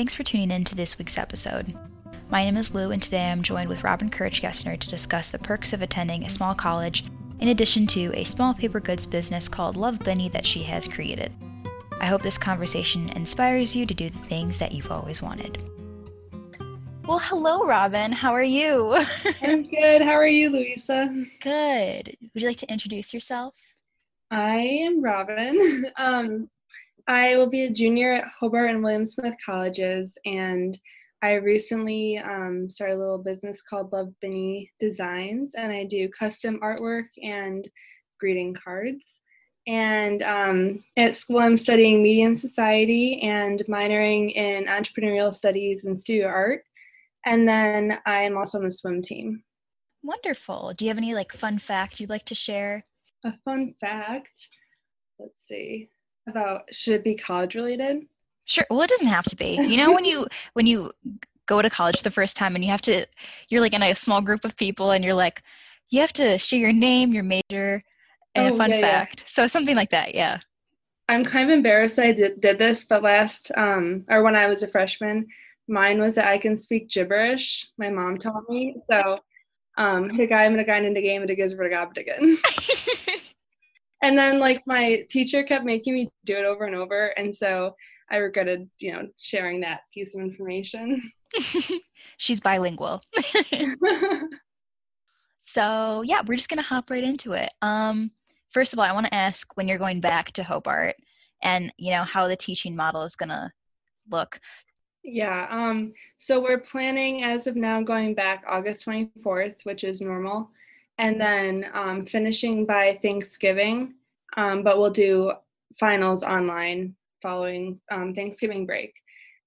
Thanks for tuning in to this week's episode. My name is Lou, and today I'm joined with Robin Courage Gessner to discuss the perks of attending a small college, in addition to a small paper goods business called Love Binny that she has created. I hope this conversation inspires you to do the things that you've always wanted. Well, hello, Robin. How are you? I'm good. How are you, Louisa? Good. Would you like to introduce yourself? I am Robin. Um, I will be a junior at Hobart and William Smith colleges, and I recently um, started a little business called Love Binny Designs, and I do custom artwork and greeting cards. And um, at school, I'm studying media and society and minoring in entrepreneurial studies and studio art. And then I am also on the swim team. Wonderful. Do you have any like fun fact you'd like to share? A fun fact. Let's see about should it be college related? Sure. Well, it doesn't have to be. You know, when you when you go to college the first time and you have to, you're like in a small group of people and you're like, you have to share your name, your major, and oh, a fun yeah, fact. Yeah. So something like that. Yeah. I'm kind of embarrassed I did, did this, but last um or when I was a freshman, mine was that I can speak gibberish. My mom taught me. So um hit a guy, I'm a guy in the game, and it gives me a gobble again. and then like my teacher kept making me do it over and over and so i regretted you know sharing that piece of information. She's bilingual. So yeah we're just gonna hop right into it. Um first of all i want to ask when you're going back to hobart and you know how the teaching model is gonna look. Yeah um so we're planning as of now going back august 24th which is normal and then um, finishing by Thanksgiving. Um, but we'll do finals online following um, Thanksgiving break.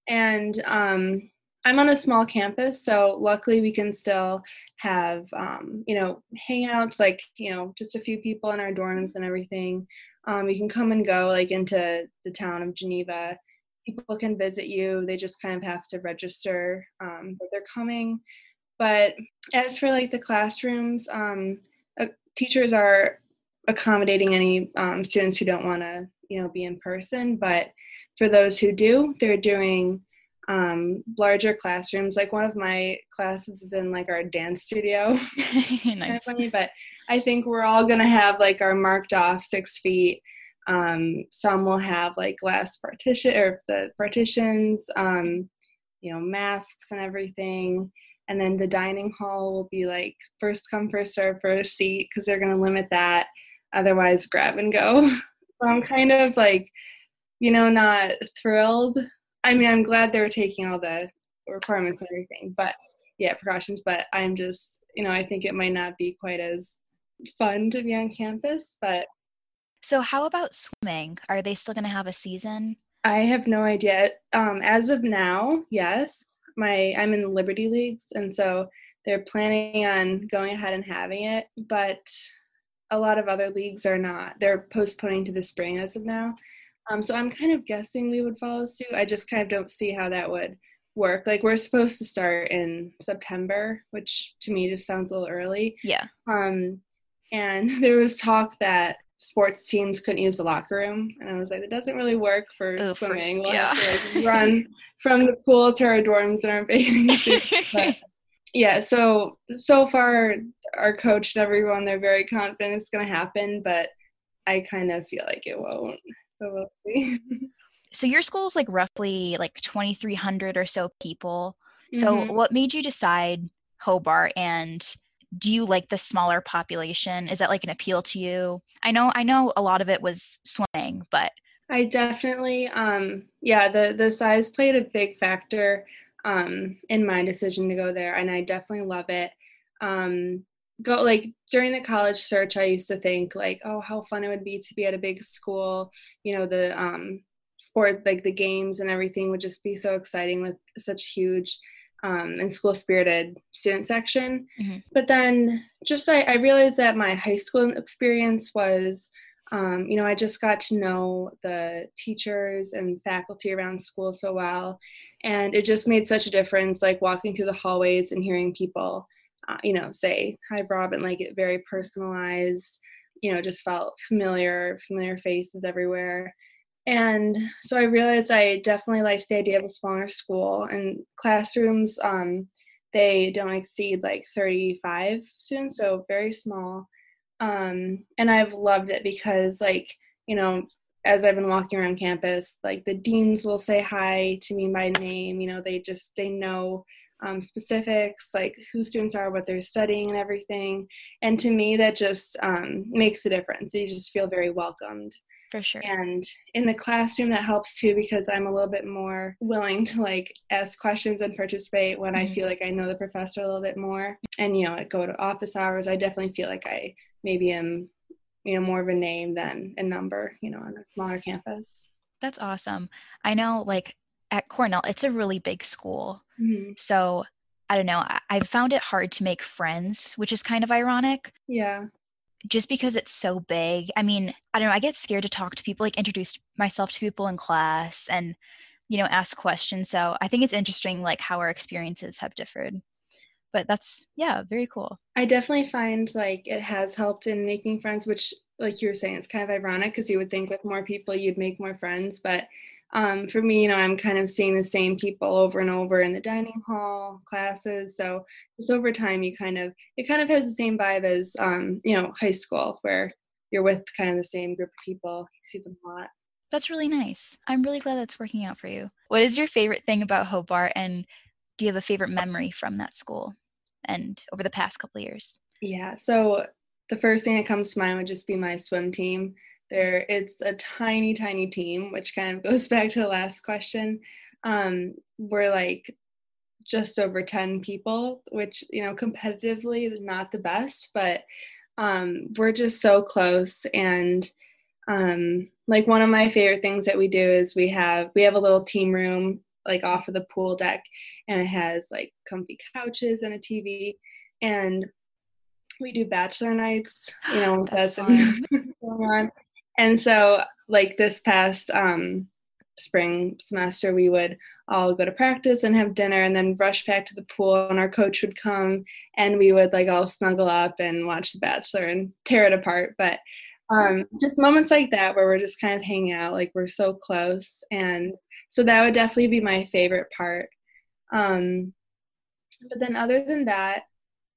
And um, I'm on a small campus, so luckily we can still have, um, you know, hangouts like, you know, just a few people in our dorms and everything. Um, you can come and go like into the town of Geneva. People can visit you. They just kind of have to register that they're coming but as for like the classrooms, um, uh, teachers are accommodating any um, students who don't want to, you know, be in person. But for those who do, they're doing um, larger classrooms. Like one of my classes is in like our dance studio. nice. kind of funny, but I think we're all gonna have like our marked off six feet. Um, some will have like glass partition or the partitions, um, you know, masks and everything and then the dining hall will be like first come first serve for a seat because they're going to limit that. Otherwise grab and go. So i'm kind of like you know not thrilled. I mean i'm glad they're taking all the requirements and everything but yeah precautions but i'm just you know i think it might not be quite as fun to be on campus but so how about swimming? Are they still going to have a season? I have no idea. Um, as of now yes my I'm in the Liberty Leagues, and so they're planning on going ahead and having it, but a lot of other leagues are not. They're postponing to the spring as of now. Um, so I'm kind of guessing we would follow suit. I just kind of don't see how that would work. Like we're supposed to start in September, which to me just sounds a little early. Yeah. Um, and there was talk that sports teams couldn't use the locker room. And i was like it doesn't really work for swimming. we'll yeah. to like, run from the pool to our dorms in our bathing suits? But, yeah so so far our coach and everyone they're very confident it's going to happen but i kind of feel like it won't. So we'll see. So your school is like roughly like 2300 or so people. So mm-hmm. what made you decide hobart and do you like the smaller population? Is that like an appeal to you? I know i know a lot of it was swimming but i definitely um yeah the the size played a big factor um in my decision to go there and i definitely love it. Um go like during the college search i used to think like oh how fun it would be to be at a big school you know the um sport like the games and everything would just be so exciting with such huge um, and school spirited student section. Mm-hmm. But then just I, I, realized that my high school experience was, um, you know, I just got to know the teachers and faculty around school so well. And it just made such a difference, like walking through the hallways and hearing people, uh, you know, say, hi, Robin, like it very personalized, you know, just felt familiar, familiar faces everywhere. And so I realized I definitely liked the idea of a smaller school and classrooms. Um, they don't exceed like 35 students, so very small. Um, and I've loved it because, like, you know, as I've been walking around campus, like the deans will say hi to me by name. You know, they just they know um, specifics, like who students are, what they're studying, and everything. And to me, that just um, makes a difference. You just feel very welcomed. For sure. And in the classroom, that helps too because I'm a little bit more willing to like ask questions and participate when mm-hmm. I feel like I know the professor a little bit more. And, you know, I go to office hours, I definitely feel like I maybe am, you know, more of a name than a number, you know, on a smaller campus. That's awesome. I know, like, at Cornell, it's a really big school. Mm-hmm. So I don't know. I, I've found it hard to make friends, which is kind of ironic. Yeah just because it's so big. I mean, I don't know, I get scared to talk to people, like introduce myself to people in class and, you know, ask questions. So I think it's interesting like how our experiences have differed. But that's yeah, very cool. I definitely find like it has helped in making friends, which like you were saying, it's kind of ironic because you would think with more people you'd make more friends, but um, for me, you know, I'm kind of seeing the same people over and over in the dining hall classes. So just over time, you kind of it kind of has the same vibe as um, you know high school, where you're with kind of the same group of people. You see them a lot. That's really nice. I'm really glad that's working out for you. What is your favorite thing about Hobart, and do you have a favorite memory from that school and over the past couple years? Yeah. So the first thing that comes to mind would just be my swim team there it's a tiny tiny team which kind of goes back to the last question. Um, we're like just over 10 people which you know competitively not the best but um, we're just so close. And um, like one of my favorite things that we do is we have we have a little team room like off of the pool deck and it has like comfy couches and a tv and we do bachelor nights you know that's, that's going on and so like this past um, spring semester we would all go to practice and have dinner and then rush back to the pool and our coach would come and we would like all snuggle up and watch the bachelor and tear it apart. But um, just moments like that where we're just kind of hanging out like we're so close. And so that would definitely be my favorite part. Um, but then other than that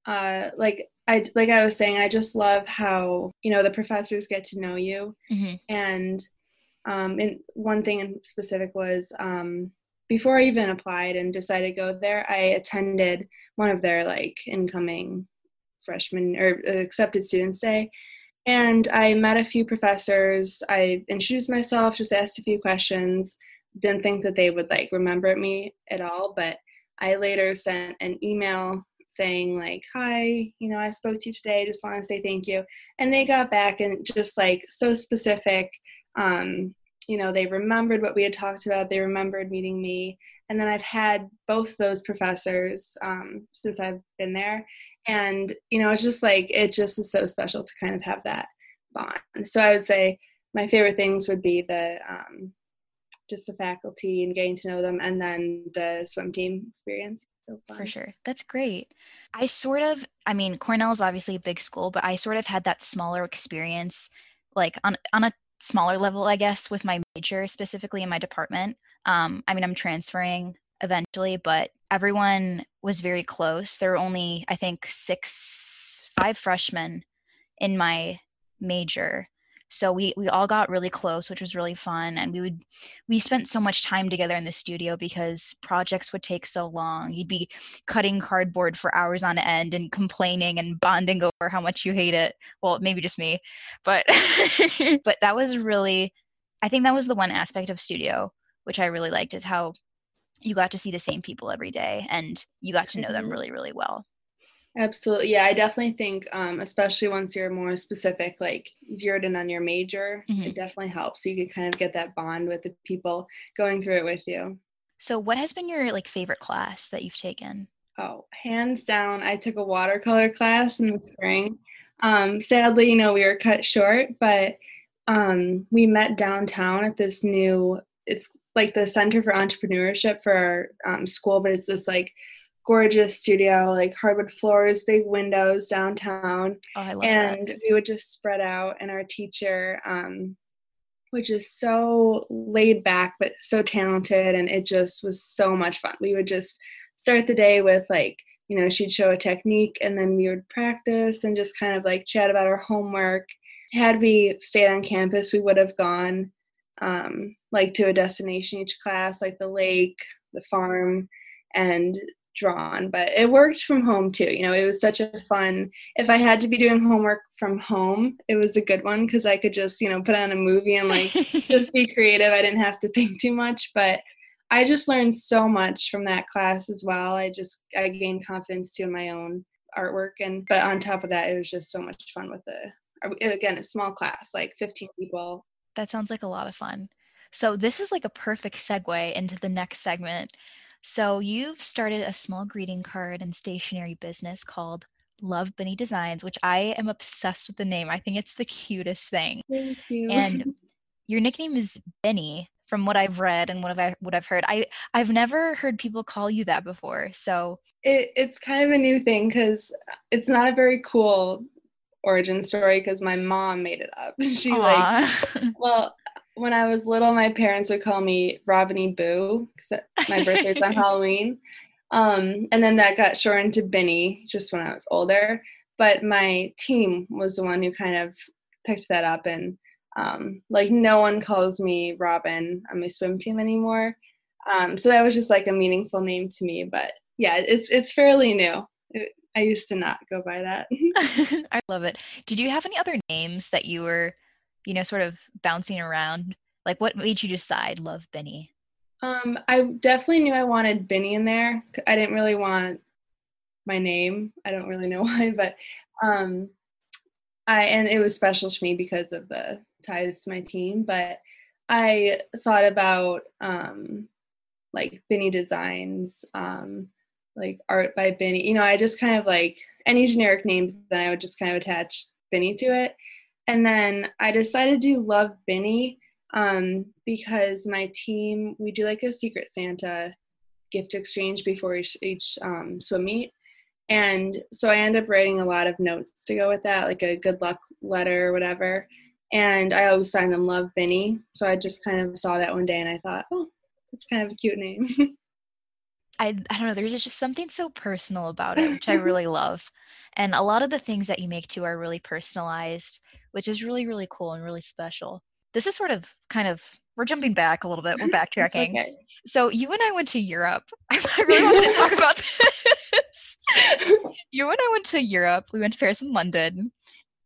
uh, like I like I was saying, I just love how you know the professors get to know you, mm-hmm. and um, and one thing in specific was um, before I even applied and decided to go there, I attended one of their like incoming freshman or accepted students day, and I met a few professors. I introduced myself, just asked a few questions. Didn't think that they would like remember me at all, but I later sent an email saying like hi you know i spoke to you today just want to say thank you. And they got back and just like so specific um you know they remembered what we had talked about they remembered meeting me. And then i've had both those professors um, since i've been there. And you know it's just like it just is so special to kind of have that bond. So i would say my favorite things would be the um, just the faculty and getting to know them and then the swim team experience so For sure. That's great. I sort of, I mean, Cornell is obviously a big school, but I sort of had that smaller experience, like on, on a smaller level, I guess, with my major, specifically in my department. Um, I mean, I'm transferring eventually, but everyone was very close. There were only, I think, six, five freshmen in my major so we we all got really close which was really fun and we would we spent so much time together in the studio because projects would take so long. You'd be cutting cardboard for hours on end and complaining and bonding over how much you hate it. Well maybe just me but but that was really i think that was the one aspect of studio which i really liked is how you got to see the same people every day and you got to know them mm-hmm. really really well Absolutely. Yeah, I definitely think, um, especially once you're more specific, like zeroed in on your major, mm-hmm. it definitely helps. So you can kind of get that bond with the people going through it with you. So, what has been your like favorite class that you've taken? Oh, hands down, I took a watercolor class in the spring. Um, sadly, you know, we were cut short, but um, we met downtown at this new. It's like the Center for Entrepreneurship for our um, school, but it's this like gorgeous studio, like hardwood floors, big windows downtown. Oh, and that. we would just spread out, and our teacher, um, which is so laid back but so talented and it just was so much fun we would just start the day with like you know she'd show a technique and then we would practice and just kind of like chat about our homework had we stayed on campus we would have gone um, like to a destination each class like the lake the farm and drawn but it worked from home too. You know it was such a fun if i had to be doing homework from home it was a good one because i could just you know put on a movie and like just be creative. I didn't have to think too much but i just learned so much from that class as well. I just i gained confidence too in my own artwork and but on top of that it was just so much fun with the again a small class like 15 people. That sounds like a lot of fun. So this is like a perfect segue into the next segment so you've started a small greeting card and stationery business called Love Benny Designs, which I am obsessed with the name. I think it's the cutest thing. Thank you. And your nickname is Benny, from what I've read and what I've what I've heard. I I've never heard people call you that before. So it, it's kind of a new thing because it's not a very cool origin story because my mom made it up. She Aww. like, well, when I was little, my parents would call me Robiny Boo because my birthday's on Halloween. Um, and then that got shortened to Benny just when I was older. But my team was the one who kind of picked that up. And um, like, no one calls me Robin on my swim team anymore. Um, so that was just like a meaningful name to me. But yeah, it's it's fairly new. It, I used to not go by that. I love it. Did you have any other names that you were you know, sort of bouncing around? Like, what made you decide love Benny? Um, I definitely knew I wanted Benny in there. I didn't really want my name. I don't really know why, but um, I and it was special to me because of the ties to my team. But I thought about um, like Benny Designs, um, like art by Benny. You know, I just kind of like any generic name, then I would just kind of attach Benny to it. And then I decided to love Benny um, because my team, we do like a Secret Santa gift exchange before each, each um, swim meet. And so I end up writing a lot of notes to go with that, like a good luck letter or whatever. And I always sign them Love Benny. So I just kind of saw that one day and I thought, oh, that's kind of a cute name. I, I don't know, there's just something so personal about it, which I really love. And a lot of the things that you make too are really personalized which is really, really cool and really special. This is sort of kind of, we're jumping back a little bit, we're backtracking. okay. So you and I went to Europe. I really wanted to talk about this. you and I went to Europe. We went to Paris and London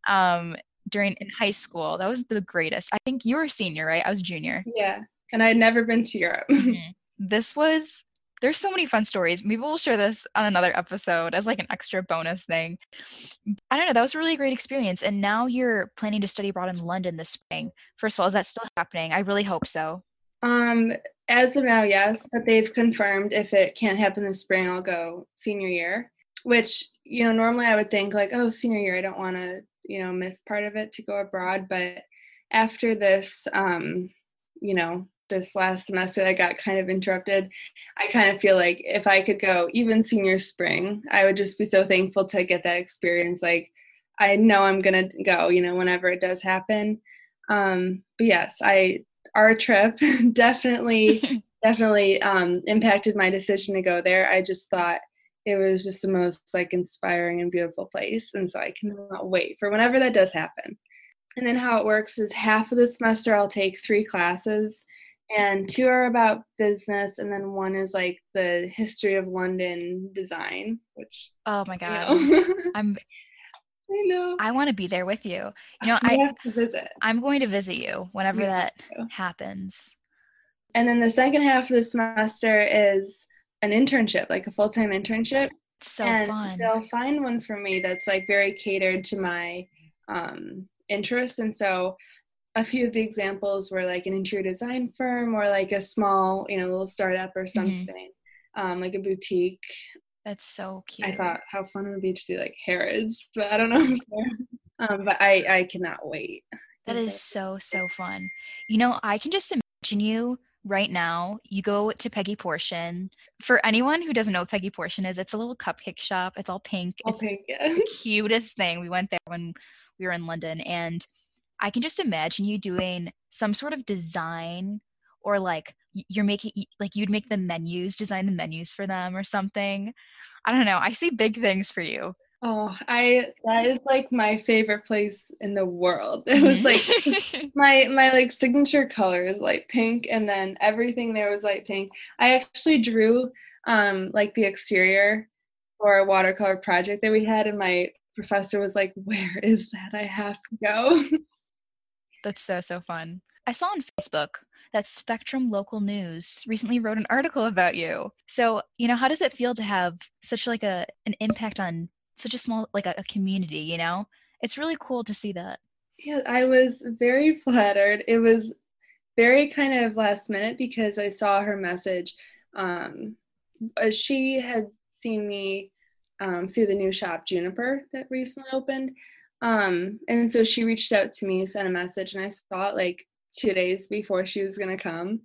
um, during in high school. That was the greatest. I think you were a senior, right? I was junior. Yeah. And I had never been to Europe. mm-hmm. This was there's so many fun stories. Maybe we'll share this on another episode as like an extra bonus thing. I don't know. That was a really great experience. And now you're planning to study abroad in London this spring. First of all, is that still happening? I really hope so. Um, as of now, yes, but they've confirmed if it can't happen this spring, I'll go senior year. Which you know, normally I would think like, oh, senior year, I don't want to you know miss part of it to go abroad. But after this, um, you know, this last semester that got kind of interrupted, I kind of feel like if I could go even senior spring, I would just be so thankful to get that experience. Like I know I'm gonna go, you know, whenever it does happen. Um, but yes, I our trip definitely definitely um, impacted my decision to go there. I just thought it was just the most like inspiring and beautiful place, and so I cannot wait for whenever that does happen. And then how it works is half of the semester I'll take three classes and two are about business and then one is like the history of london design which oh my god you know. i'm I know. I want to be there with you. You know, I have to visit. I'm going to visit you whenever that happens. And then the second half of the semester is an internship, like a full time internship. It's so and fun. They'll find one for me that's like very catered to my um, interests. And so a few of the examples were like an interior design firm or like a small, you know, little startup or mm-hmm. something, mm-hmm. um, like a boutique. That's so cute. I thought how fun it would be to do like Harrods, but I don't know. um, but I I cannot wait. That is so so fun. You know, I can just imagine you right now. You go to Peggy Porschen. For anyone who doesn't know what Peggy Porschen is, it's a little cupcake shop. It's all pink. All it's pink, yeah. the cutest thing. We went there when we were in London and I can just imagine you doing some sort of design or like you're making like you'd make the menus design the menus for them or something. I don't know. I see big things for you. Oh i that is like my favorite place in the world. It was like mm-hmm. my my like signature color is light pink and then everything there was light pink. I actually drew um like the exterior for a watercolor project that we had and my professor was like where is that? I have to go that's so so fun i saw on facebook that Spectrum Local News recently wrote an article about you. So, you know, how does it feel to have such like a an impact on such a small like a, a community, you know? It's really cool to see that. Yeah, I was very flattered. It was very kind of last minute because I saw her message. Um, uh, she had seen me um, through the new shop Juniper that recently opened. Um, and so she reached out to me, sent a message, and I saw it like two days before she was to come.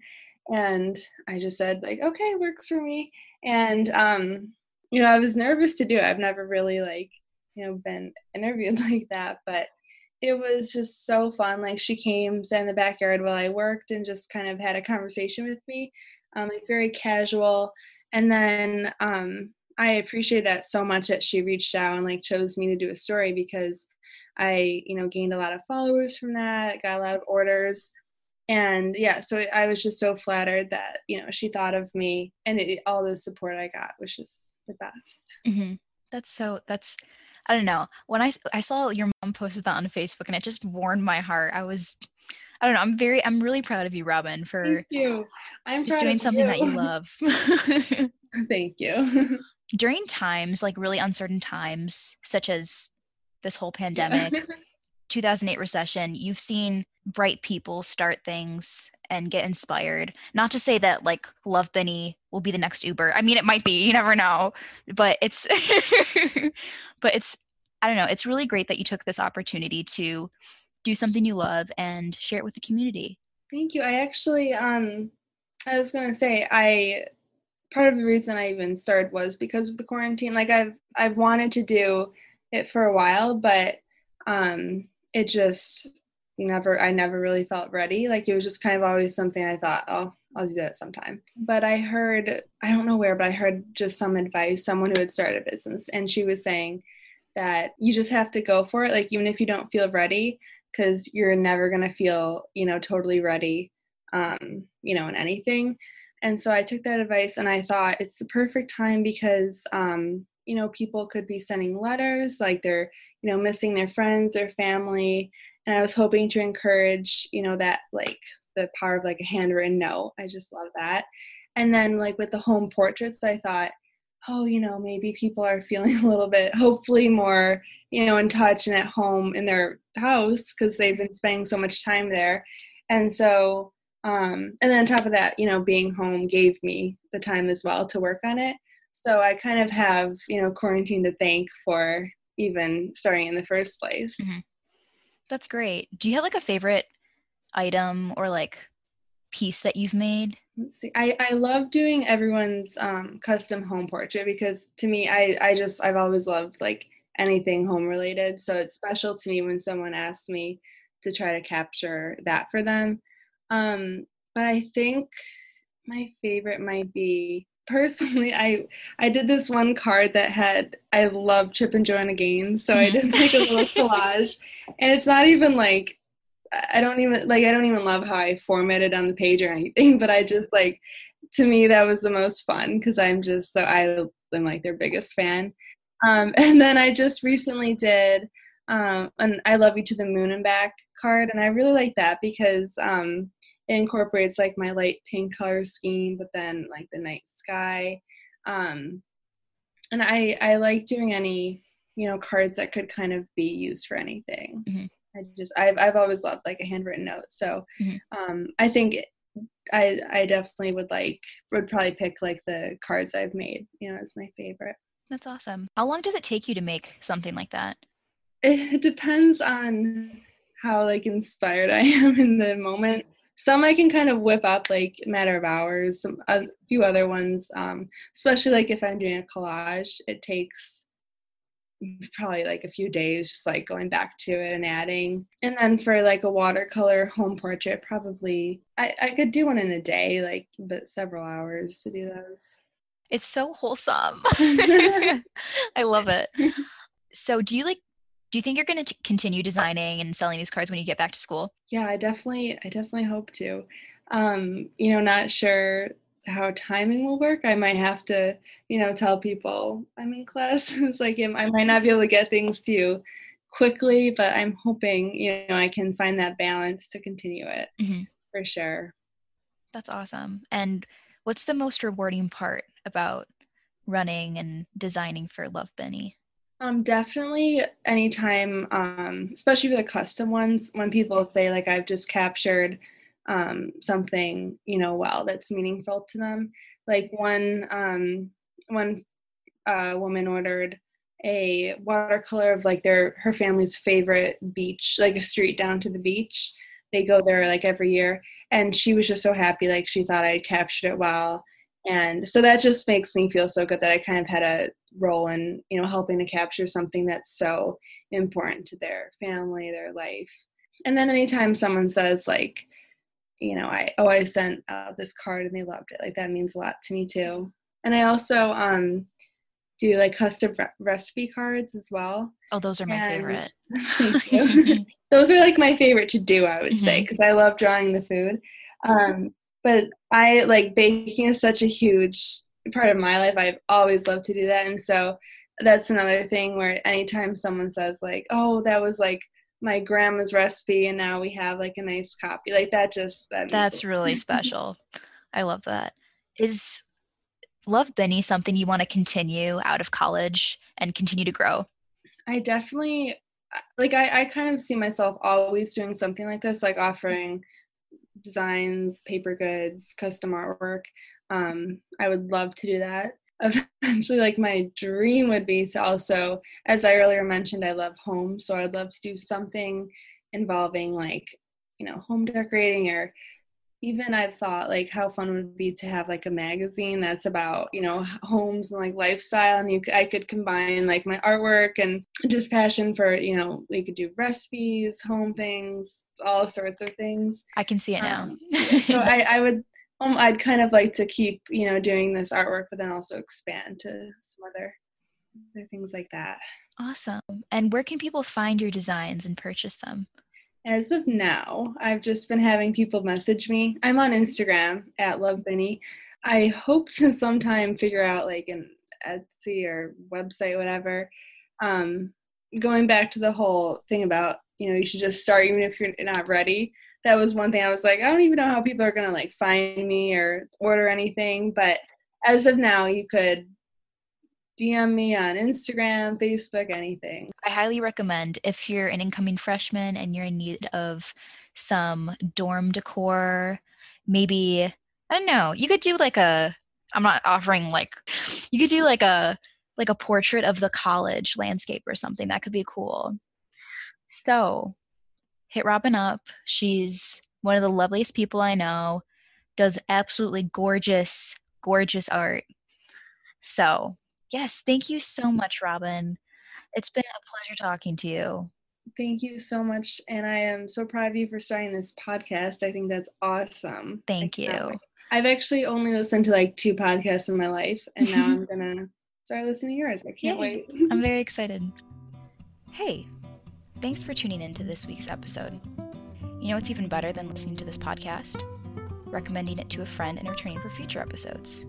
And i just said like okay works for me. And um you know i was nervous to do it. I've never really like you know been interviewed like that but it was just so fun. Like she came sat in the backyard while i worked and just kind of had a conversation with me um like very casual. And then um i appreciate that so much that she reached out and like chose me to do a story because I, you know, gained a lot of followers from that, got a lot of orders. And yeah, so I was just so flattered that, you know, she thought of me and it, all the support I got was just the best. Mm-hmm. That's so, that's, I don't know. When I, I saw your mom posted that on Facebook and it just warmed my heart. I was, I don't know. I'm very, I'm really proud of you, Robin, for Thank you. I'm just doing something you. that you love. Thank you. During times, like really uncertain times, such as this whole pandemic, yeah. 2008 recession, you've seen bright people start things and get inspired. Not to say that like Love Benny will be the next Uber. I mean, it might be. You never know. But it's, but it's, I don't know. It's really great that you took this opportunity to do something you love and share it with the community. Thank you. I actually, um, I was going to say, I part of the reason I even started was because of the quarantine. Like I've I've wanted to do it for a while, but um, it just never, I never really felt ready. Like it was just kind of always something I thought, oh, I'll do that sometime. But I heard, I don't know where, but I heard just some advice, someone who had started a business, and she was saying that you just have to go for it. Like even if you don't feel ready, because you're never going to feel, you know, totally ready, um, you know, in anything. And so I took that advice and I thought it's the perfect time because um, you know people could be sending letters like they're you know missing their friends their family. And i was hoping to encourage you know that like the power of like a handwritten note. I just love that. And then like with the home portraits i thought oh you know maybe people are feeling a little bit hopefully more you know in touch and at home in their house because they've been spending so much time there. And so um and then on top of that you know being home gave me the time as well to work on it so I kind of have, you know, quarantine to thank for even starting in the first place. Mm-hmm. That's great. Do you have like a favorite item or like piece that you've made? Let's see. I, I love doing everyone's um, custom home portrait because to me, I, I just, I've always loved like anything home related. So it's special to me when someone asks me to try to capture that for them. Um, but I think my favorite might be personally i i did this one card that had i love chip and joanna gaines so i did like a little collage. And it's not even like i don't even like i don't even love how i formatted on the page or anything but i just like to me that was the most fun because i'm just so i am like their biggest fan. Um, and then i just recently did um, an i love you to the moon and back card and i really like that because um, it incorporates like my light pink color scheme, but then like the night sky. Um, and I I like doing any you know cards that could kind of be used for anything. Mm-hmm. I just I've I've always loved like a handwritten note, so mm-hmm. um, I think I I definitely would like would probably pick like the cards I've made you know as my favorite. That's awesome. How long does it take you to make something like that? It depends on how like inspired I am in the moment some I can kind of whip up like matter of hours. Some a few other ones, um, especially like if I'm doing a collage, it takes probably like a few days, just like going back to it and adding. And then for like a watercolor home portrait, probably I, I could do one in a day, like, but several hours to do those. It's so wholesome. I love it. So, do you like do you think you're going to continue designing and selling these cards when you get back to school? Yeah, I definitely I definitely hope to. Um, you know, not sure how timing will work. I might have to, you know, tell people I'm in class. it's like I might not be able to get things to you quickly, but I'm hoping, you know, I can find that balance to continue it mm-hmm. for sure. That's awesome. And what's the most rewarding part about running and designing for Love Benny? Um, definitely anytime, um, especially for the custom ones, when people say like I've just captured um, something you know well that's meaningful to them. Like one um, one uh, woman ordered a watercolor of like their her family's favorite beach like a street down to the beach. They go there like every year and she was just so happy like she thought i captured it well. And so that just makes me feel so good that i kind of had a role in you know helping to capture something that's so important to their family their life and then anytime someone says like you know, I oh I sent out this card and they loved it. Like that means a lot to me too. And I also um do like custom re- recipe cards as well. Oh, those are my and, favorite. those are like my favorite to do, I would mm-hmm. say, because I love drawing the food. Um, but I like baking is such a huge part of my life. I've always loved to do that, and so that's another thing where anytime someone says like, "Oh, that was like my grandma's recipe and now we have like a nice copy like that just that that's really special. I love that. Is love benny something you want to continue out of college and continue to grow? I definitely like I, I kind of see myself always doing something like this like offering designs paper goods custom artwork um, i would love to do that. Eventually like my dream would be to also as i earlier mentioned i love home so i'd love to do something involving like you know home decorating or even i've thought like how fun would it be to have like a magazine that's about you know homes and like lifestyle and you i could combine like my artwork and just passion for you know we could do recipes home things all sorts of things. I can see it now. Um, so I, I would um, I'd kind of like to keep, you know, doing this artwork, but then also expand to some other, other things like that. Awesome. And where can people find your designs and purchase them? As of now, I've just been having people message me. I'm on Instagram at Love Benny. I hope to sometime figure out like an Etsy or website, whatever. Um, going back to the whole thing about, you know, you should just start even if you're not ready that was one thing I was like, I don't even know how people are gonna like find me or order anything. But as of now, you could DM me on Instagram, Facebook, anything. I highly recommend if you're an incoming freshman and you're in need of some dorm decor, maybe I don't know, you could do like a I'm not offering like you could do like a like a portrait of the college landscape or something. That could be cool. So, hit Robin up. She's one of the loveliest people I know, does absolutely gorgeous, gorgeous art. So, yes, thank you so much, Robin. It's been a pleasure talking to you. Thank you so much. And I am so proud of you for starting this podcast. I think that's awesome. Thank you. I've actually only listened to like two podcasts in my life, and now I'm going to start listening to yours. I can't Yay. wait. I'm very excited. Hey, Thanks for tuning in to this week's episode. You know what's even better than listening to this podcast? Recommending it to a friend and returning for future episodes.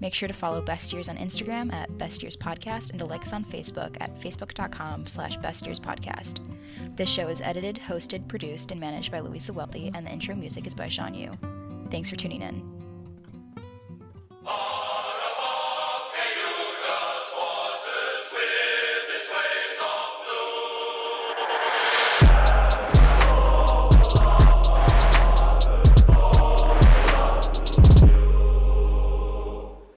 Make sure to follow Best Years on Instagram at Best Years Podcast and to like us on Facebook at facebook.com slash Best Years Podcast. This show is edited, hosted, produced, and managed by Louisa Welty, and the intro music is by Sean Yu. Thanks for tuning in.